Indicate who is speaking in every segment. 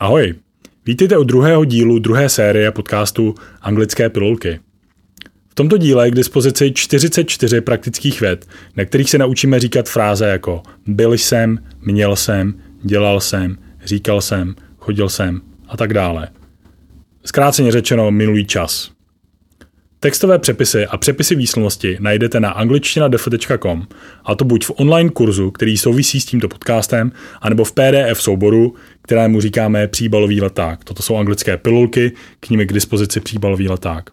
Speaker 1: Ahoj, vítejte u druhého dílu druhé série podcastu Anglické pilulky. V tomto díle je k dispozici 44 praktických věd, na kterých se naučíme říkat fráze jako byl jsem, měl jsem, dělal jsem, říkal jsem, chodil jsem a tak dále. Zkráceně řečeno minulý čas. Textové přepisy a přepisy výslovnosti najdete na angličtina.com a to buď v online kurzu, který souvisí s tímto podcastem, anebo v PDF souboru, kterému říkáme příbalový leták. Toto jsou anglické pilulky, k nimi k dispozici příbalový leták.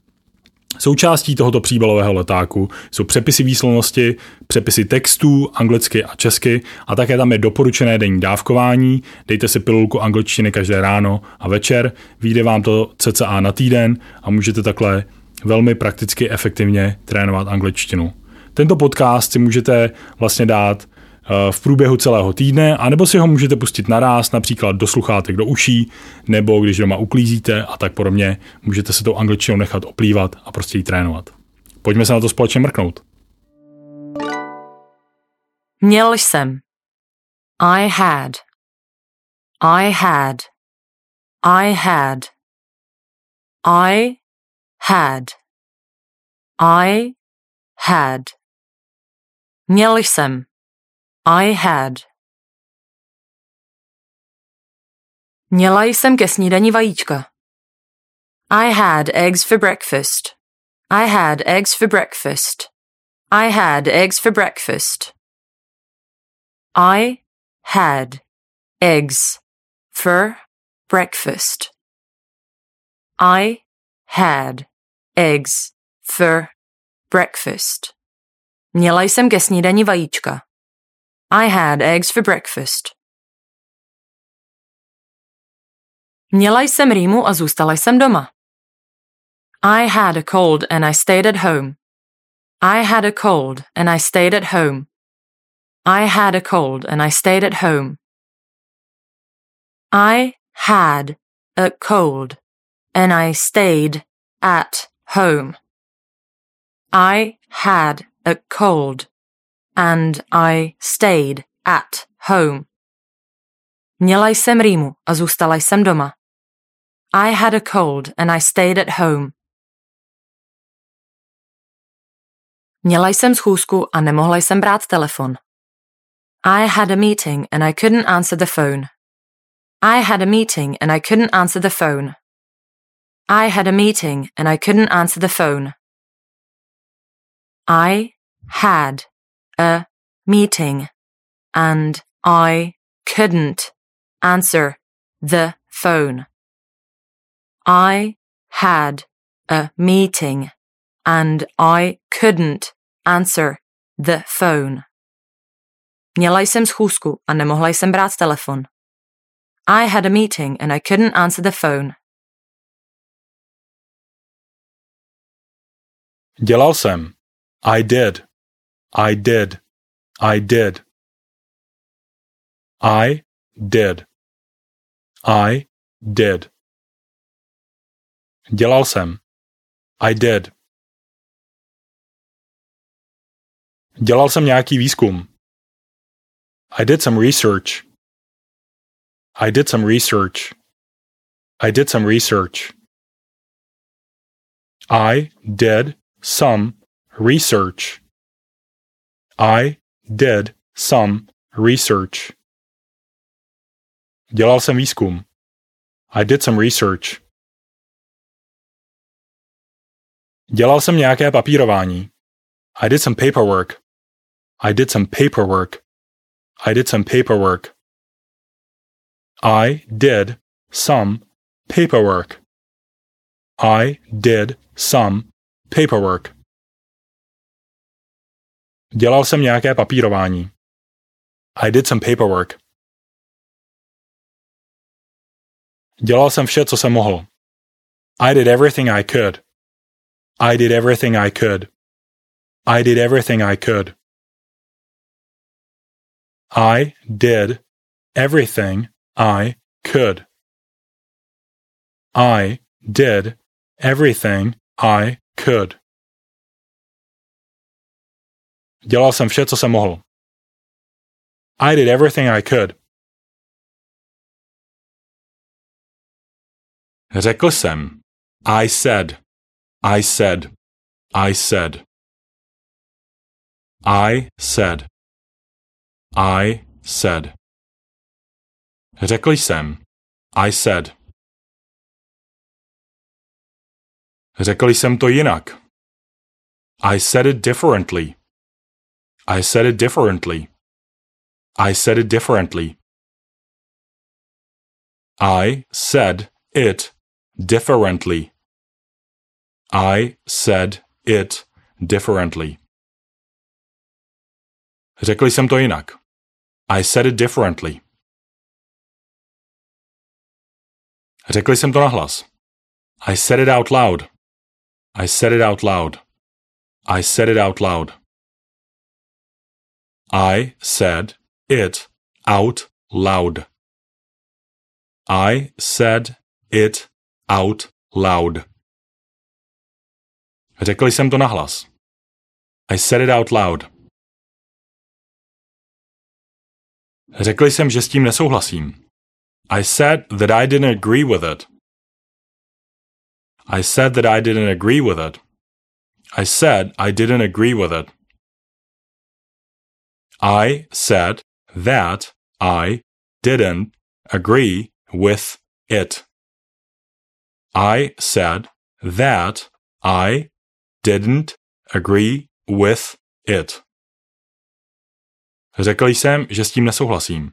Speaker 1: Součástí tohoto příbalového letáku jsou přepisy výslovnosti, přepisy textů anglicky a česky a také tam je doporučené denní dávkování. Dejte si pilulku angličtiny každé ráno a večer, vyjde vám to cca na týden a můžete takhle velmi prakticky efektivně trénovat angličtinu. Tento podcast si můžete vlastně dát eh, v průběhu celého týdne, anebo si ho můžete pustit naraz, například do sluchátek do uší, nebo když doma uklízíte a tak podobně, můžete se tou angličtinou nechat oplývat a prostě ji trénovat. Pojďme se na to společně mrknout.
Speaker 2: Měl jsem. I had. I had. I had. I had. I had. Měl jsem. I had. Měla jsem ke snídani vajíčka. I had eggs for breakfast. I had eggs for breakfast. I had eggs for breakfast. I had eggs for breakfast. I had eggs for breakfast. Měla jsem ke snídani vajíčka. I had eggs for breakfast. Měla jsem rýmu a zůstala jsem doma. I had a cold and I stayed at home. I had a cold and I stayed at home. I had a cold and I stayed at home. I had a cold and I stayed at home. I had a cold and I stayed at home. Měla jsem rýmu a zůstala jsem doma. I had a cold and I stayed at home. Měla jsem schůzku a nemohla jsem brát telefon. I had a meeting and I couldn't answer the phone. I had a meeting and I couldn't answer the phone. I had a meeting and I couldn't answer the phone. I had a meeting and I couldn't answer the phone. I had a meeting and I couldn't answer the phone. Měla jsem schůzku a nemohla jsem brát telefon. I had a meeting and I couldn't answer the phone.
Speaker 1: Dělal jsem. I did. I did. I did. I did. I did. Dělal jsem. I did. Dělal jsem nějaký výzkum. I did some research. I did some research. I did some research. I did some research. I did some research. Dělal jsem výzkum. I did some research. Dělal jsem nějaké papírování. I did some paperwork. I did some paperwork. I did some paperwork. I did some paperwork. I did some paperwork. Dělal jsem nějaké papírování. I did some paperwork. Dělal jsem vše, co jsem mohl. I did everything I could. I did everything I could. I did everything I could. I did everything I could. I did everything I could. Dělal jsem vše, co jsem mohl. I did everything I could. Řekl jsem. I said. I said. I said. I said. I said. Řekl jsem. I said. Řekl jsem to jinak. I said it differently. I said it differently. I said it differently. I said it differently. I said it differently. Řekl jsem to jinak. I said it differently. Řekl jsem to nahlas. I said it out loud. I said it out loud. I said it out loud. I said it out loud. I said it out loud. Řekl jsem to nahlas. I said it out loud. Řekl jsem, že s tím nesouhlasím. I said that I didn't agree with it. I said that I didn't agree with it. I said I didn't agree with it. I said that I didn't agree with it. I said that I didn't agree with it. Řekl jsem, že s tím nesouhlasím.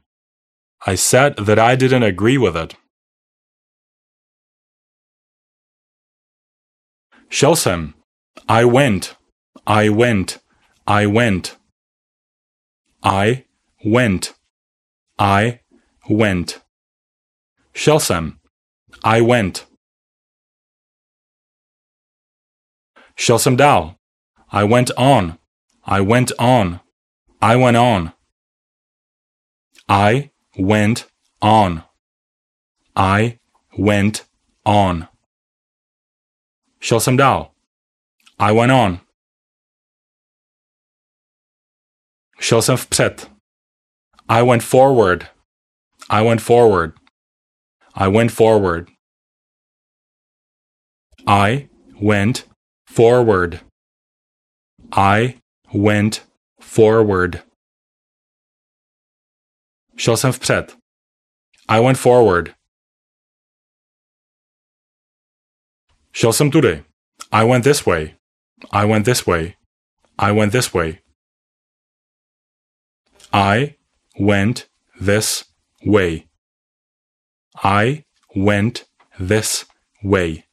Speaker 1: I said that I didn't agree with it. Šel jsem. I went. I went. I went. I went. I went. Šel jsem. I went. Šel jsem dál. I went on. I went on. I went on. I went on. I went on. Šel jsem dál. I went on. Šel jsem vpřed. I went forward. I went forward. I went forward. I went forward. I went forward. Šel jsem vpřed. I went forward. Šel jsem tudy. I went this way. I went this way. I went this way. I went this way. I went this way.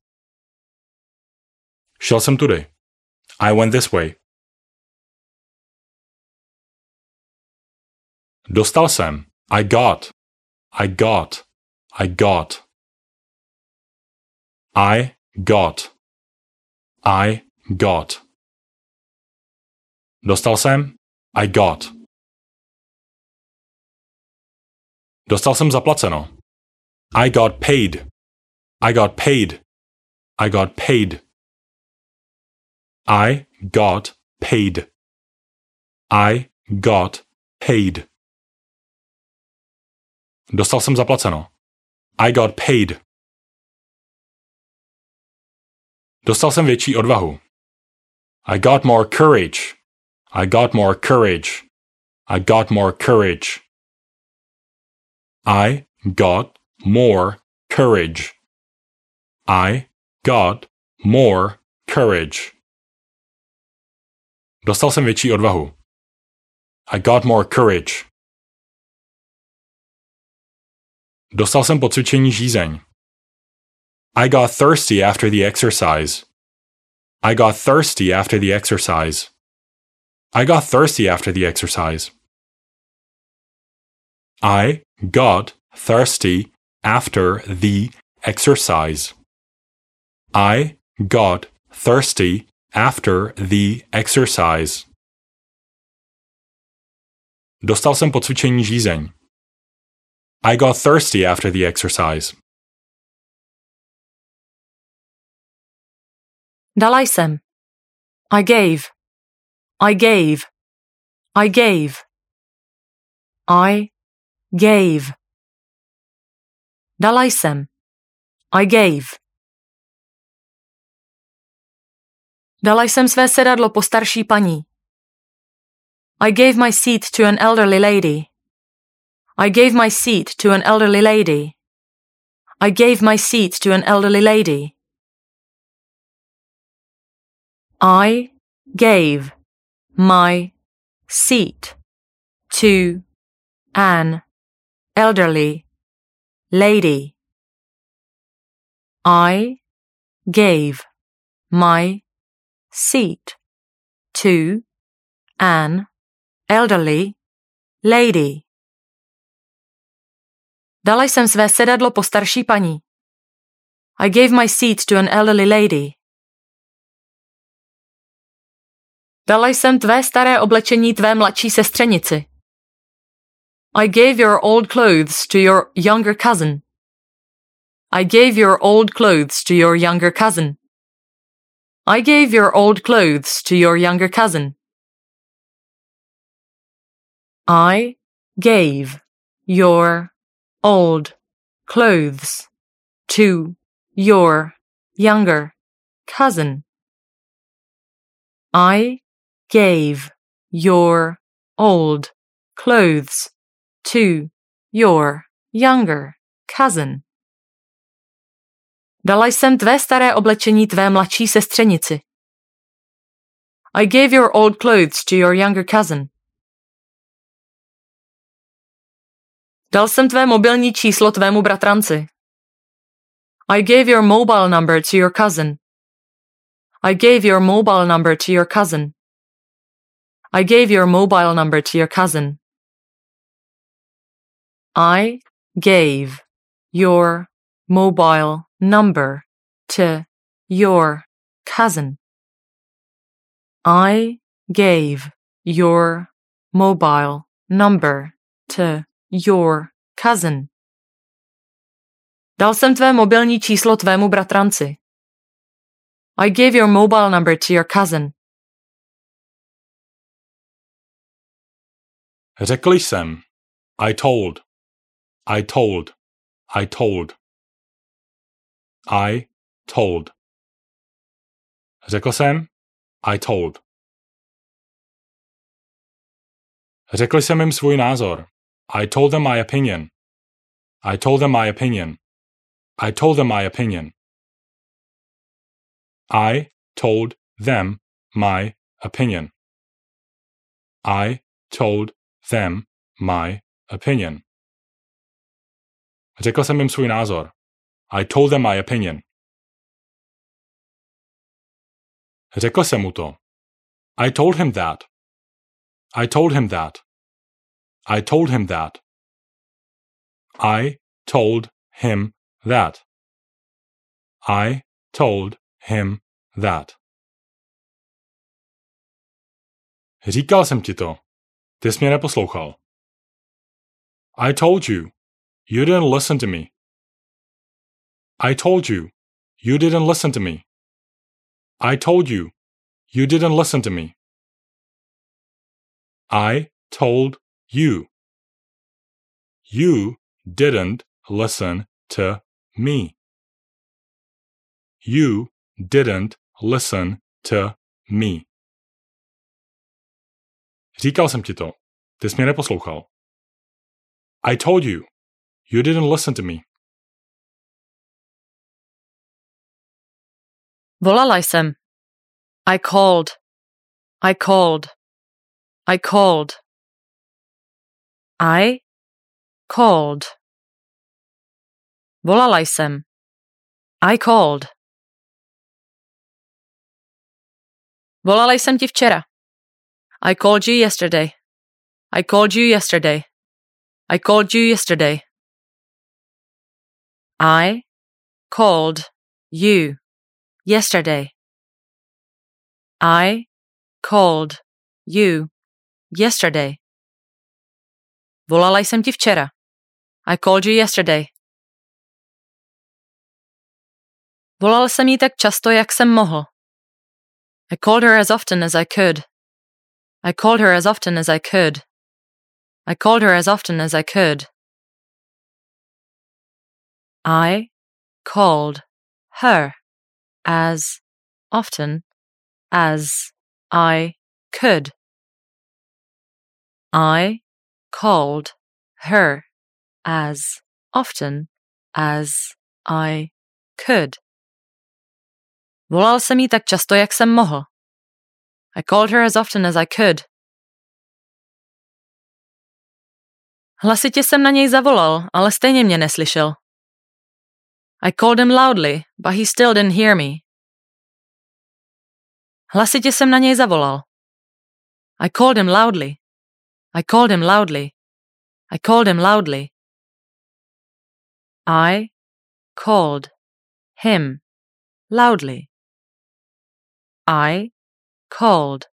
Speaker 1: Šel jsem tudy. I went this way. Dostal jsem. I got. I got. I got. I got. I got. Dostal jsem. I got. Dostal jsem zaplaceno. I got paid. I got paid. I got paid. I got paid. I got paid. Dostal jsem zaplaceno. I got paid. Dostal jsem větší odvahu. I got more courage. I got more courage. I got more courage. I got more courage. I got more courage. Dostal jsem větší odvahu. I got more courage. Dostal jsem po cvičení žízeň. I got thirsty after the exercise. I got thirsty after the exercise. I got thirsty after the exercise. I got thirsty after the exercise. I got thirsty after the exercise. Dostal jsem po cvičení žízeň. I got thirsty after the exercise.
Speaker 2: Dala jsem. I gave. I gave. I gave. I gave. Dala jsem. I gave. Dala jsem své sedadlo po starší paní. I gave my seat to an elderly lady. I gave my seat to an elderly lady. I gave my seat to an elderly lady. I gave my seat to an elderly lady. I gave my seat to an elderly lady. Dala jsem své sedadlo po starší paní. I gave my seat to an elderly lady. Dala jsem tvé staré oblečení tvé mladší sestřenici. I gave your old clothes to your younger cousin. I gave your old clothes to your younger cousin. I gave your old clothes to your younger cousin. I gave your old clothes to your younger cousin. I gave your old clothes to your younger cousin. Dala jsem tvé staré oblečení tvé mladší sestřenici. I gave your old clothes to your younger cousin. Dal jsem tvé mobilní číslo tvému bratranci. I gave your mobile number to your cousin. I gave your mobile number to your cousin. I gave your mobile number to your cousin. I gave your mobile number to your cousin. I gave your mobile number to your cousin. Dal jsem tvé mobilní číslo tvému bratranci. I gave your mobile number to your cousin.
Speaker 1: Řekl jsem. I told. I told. I told. I told. Řekl jsem. I told. Řekl jsem jim svůj názor. I told them my opinion. I told them my opinion. I told them my opinion. I told them my opinion. I told them my opinion. Řekl jsem jim svůj názor. I told them my opinion. Řekl jsem mu to. I told him that. I told him that. I told him that. I told him that. I told him that. Říkal jsem ti to. Ty jsi mě neposlouchal. I told you. You didn't listen to me. I told you. You didn't listen to me. I told you. You didn't listen to me. I told you. You didn't listen to me. You didn't listen to me. Říkal jsem ti to. Ty jsi mě neposlouchal. I told you. You didn't listen to me.
Speaker 2: Volala jsem. I called. I called. I called. I called. Volala jsem. I called. Volala jsem ti včera. I called you yesterday. I called you yesterday. I called you yesterday. I called you yesterday. I called you yesterday. Volala jsem ti včera. I called you yesterday. Volal jsem jí tak často, jak jsem mohl. I called her as often as I could. I called her as often as I could. I called her as often as I could. I called her as often as I could. I called her as often as I could. Volal jsem jí tak často, jak jsem mohl. I called her as often as I could. Hlasitě jsem na něj zavolal, ale stejně mě neslyšel. I called him loudly, but he still didn't hear me. Hlasitě jsem na něj zavolal. I called him loudly. I called him loudly. I called him loudly. I called him loudly. I called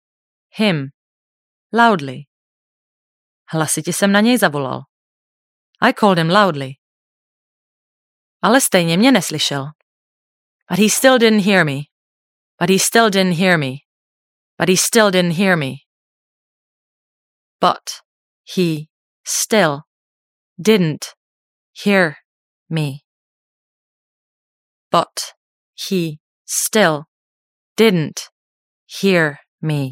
Speaker 2: him loudly. Hlasitě jsem na něj zavolal. I called him loudly. Ale stejně mě neslyšel. But he still didn't hear me. But he still didn't hear me. But he still didn't hear me. But he still didn't hear me. But he still didn't hear me.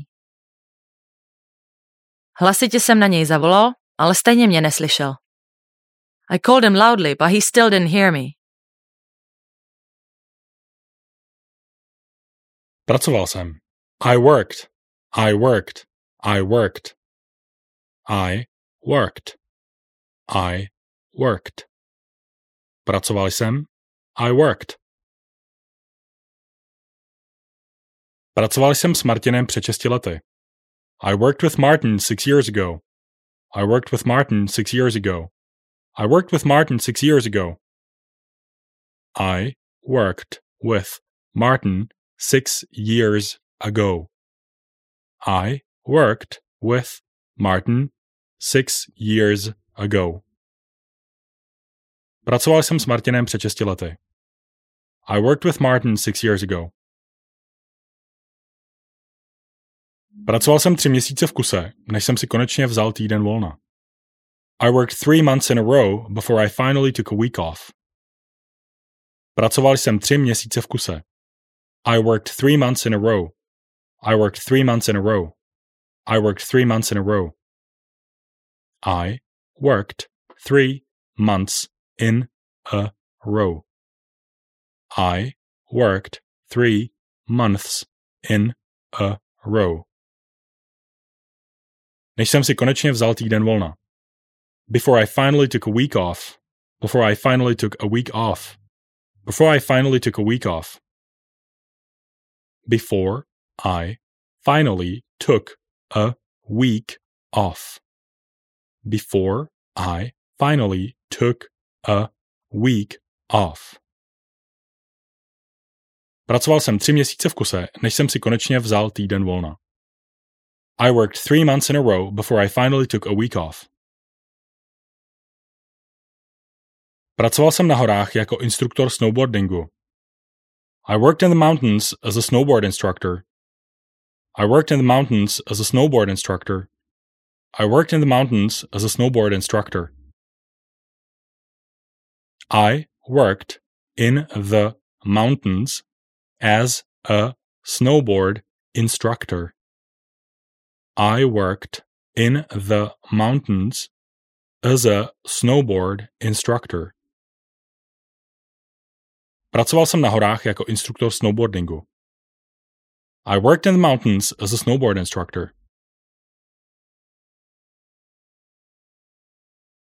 Speaker 2: Hlasitě jsem na něj zavolal, ale stejně mě neslyšel. I called him loudly, but he still didn't hear me.
Speaker 1: Pracoval jsem. I worked. I worked. I worked. I worked. I worked. Pracoval jsem. I worked. Pracoval jsem s Martinem před 6 lety. I worked with Martin six years ago. I worked with Martin six years ago. I worked with Martin six years ago. I worked with Martin six years ago. I worked with Martin six years ago. Pracoval jsem s Martinem před 6 lety. I worked with Martin six years ago. Pracoval jsem tři měsíce v kuse, než jsem si konečně vzal týden volna. I worked three months in a row before I finally took a week off. Pracoval jsem tři měsíce v kuse. I worked three months in a row. I worked three months in a row. I worked three months in a row. I worked three months in a row. I worked three months in a row. Než jsem si konečně vzal týden volna. Before I finally took a week off. Before I finally took a week off. Before I finally took a week off. Before I finally took a week off. Before I finally took a week off. Pracoval jsem tři měsíce v kuse, než jsem si konečně vzal týden volna. I worked three months in a row before I finally took a week off. Pracoval jsem na horách jako instruktor snowboardingu. I worked in the mountains as a snowboard instructor. I worked in the mountains as a snowboard instructor. I worked in the mountains as a snowboard instructor. I worked in the mountains as a snowboard instructor. I worked in the mountains as a snowboard instructor. Pracoval jsem na horách jako instruktor snowboardingu. I worked in the mountains as a snowboard instructor.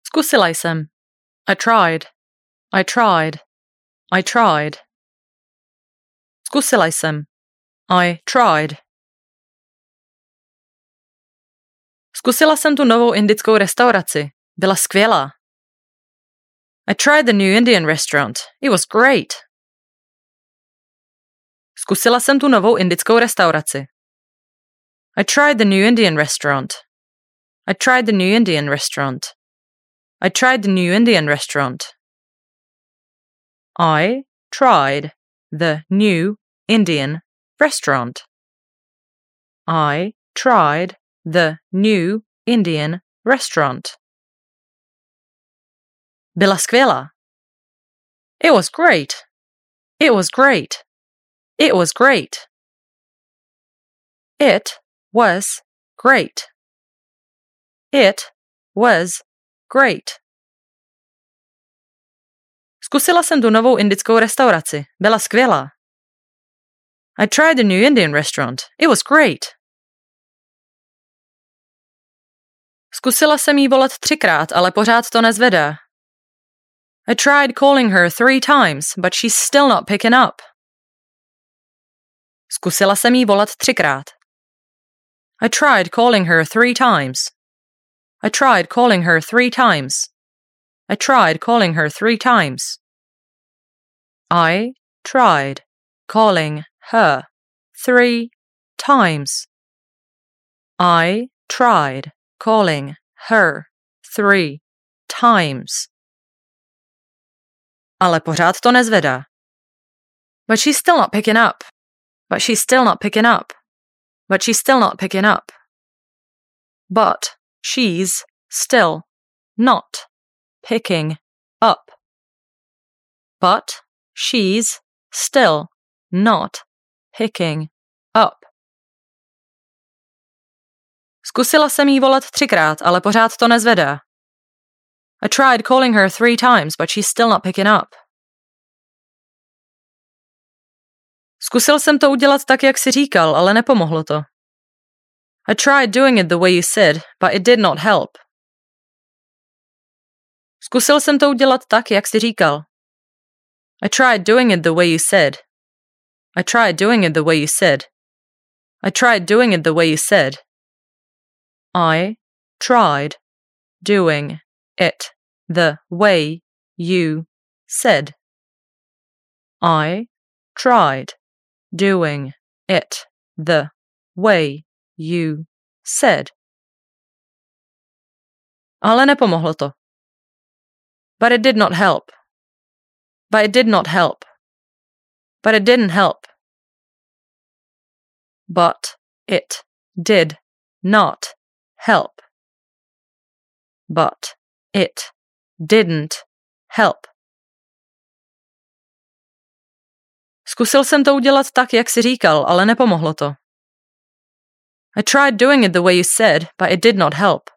Speaker 2: Zkusila jsem. I tried. I tried. I tried. Zkusila jsem. I tried. Zkusila jsem tu novou indickou restauraci. Byla skvělá. I tried the new Indian restaurant. It was great. Zkusila jsem tu novou indickou restauraci. I tried the new Indian restaurant. I tried the new Indian restaurant. I tried the new Indian restaurant. I tried the new Indian restaurant. I tried the new Indian restaurant. Byla. It was great. It was great. It was great. It was great. It was great. Zkusila jsem tu novou indickou restauraci. Byla skvělá. I tried the new Indian restaurant. It was great. Zkusila jsem jí volat třikrát, ale pořád to nezvedá. I tried calling her three times, but she's still not picking up. Zkusila jsem jí volat třikrát. I tried calling her three times. I tried calling her three times. I tried calling her three times. I tried calling her three times. I tried calling her three times. Ale pořád to nezvedá. But she's still not picking up. But she's still not picking up. But she's still not picking up. But she's still not picking up. But she's still not picking Zkusila jsem jí volat třikrát, ale pořád to nezvedá. I tried calling her three times, but she's still not picking up. Zkusil jsem to udělat tak, jak si říkal, ale nepomohlo to. I tried doing it the way you said, but it did not help. Zkusil jsem to udělat tak, jak si říkal. I tried doing it the way you said. I tried doing it the way you said. I tried doing it the way you said. I tried doing it the way you said. I tried doing it the way you said. Ale nepomohlo to. But it did not help. But it did not help. But it didn't help. But it did not help. But it didn't help. Zkusil jsem to udělat tak, jak si říkal, ale nepomohlo to. I tried doing it the way you said, but it did not help.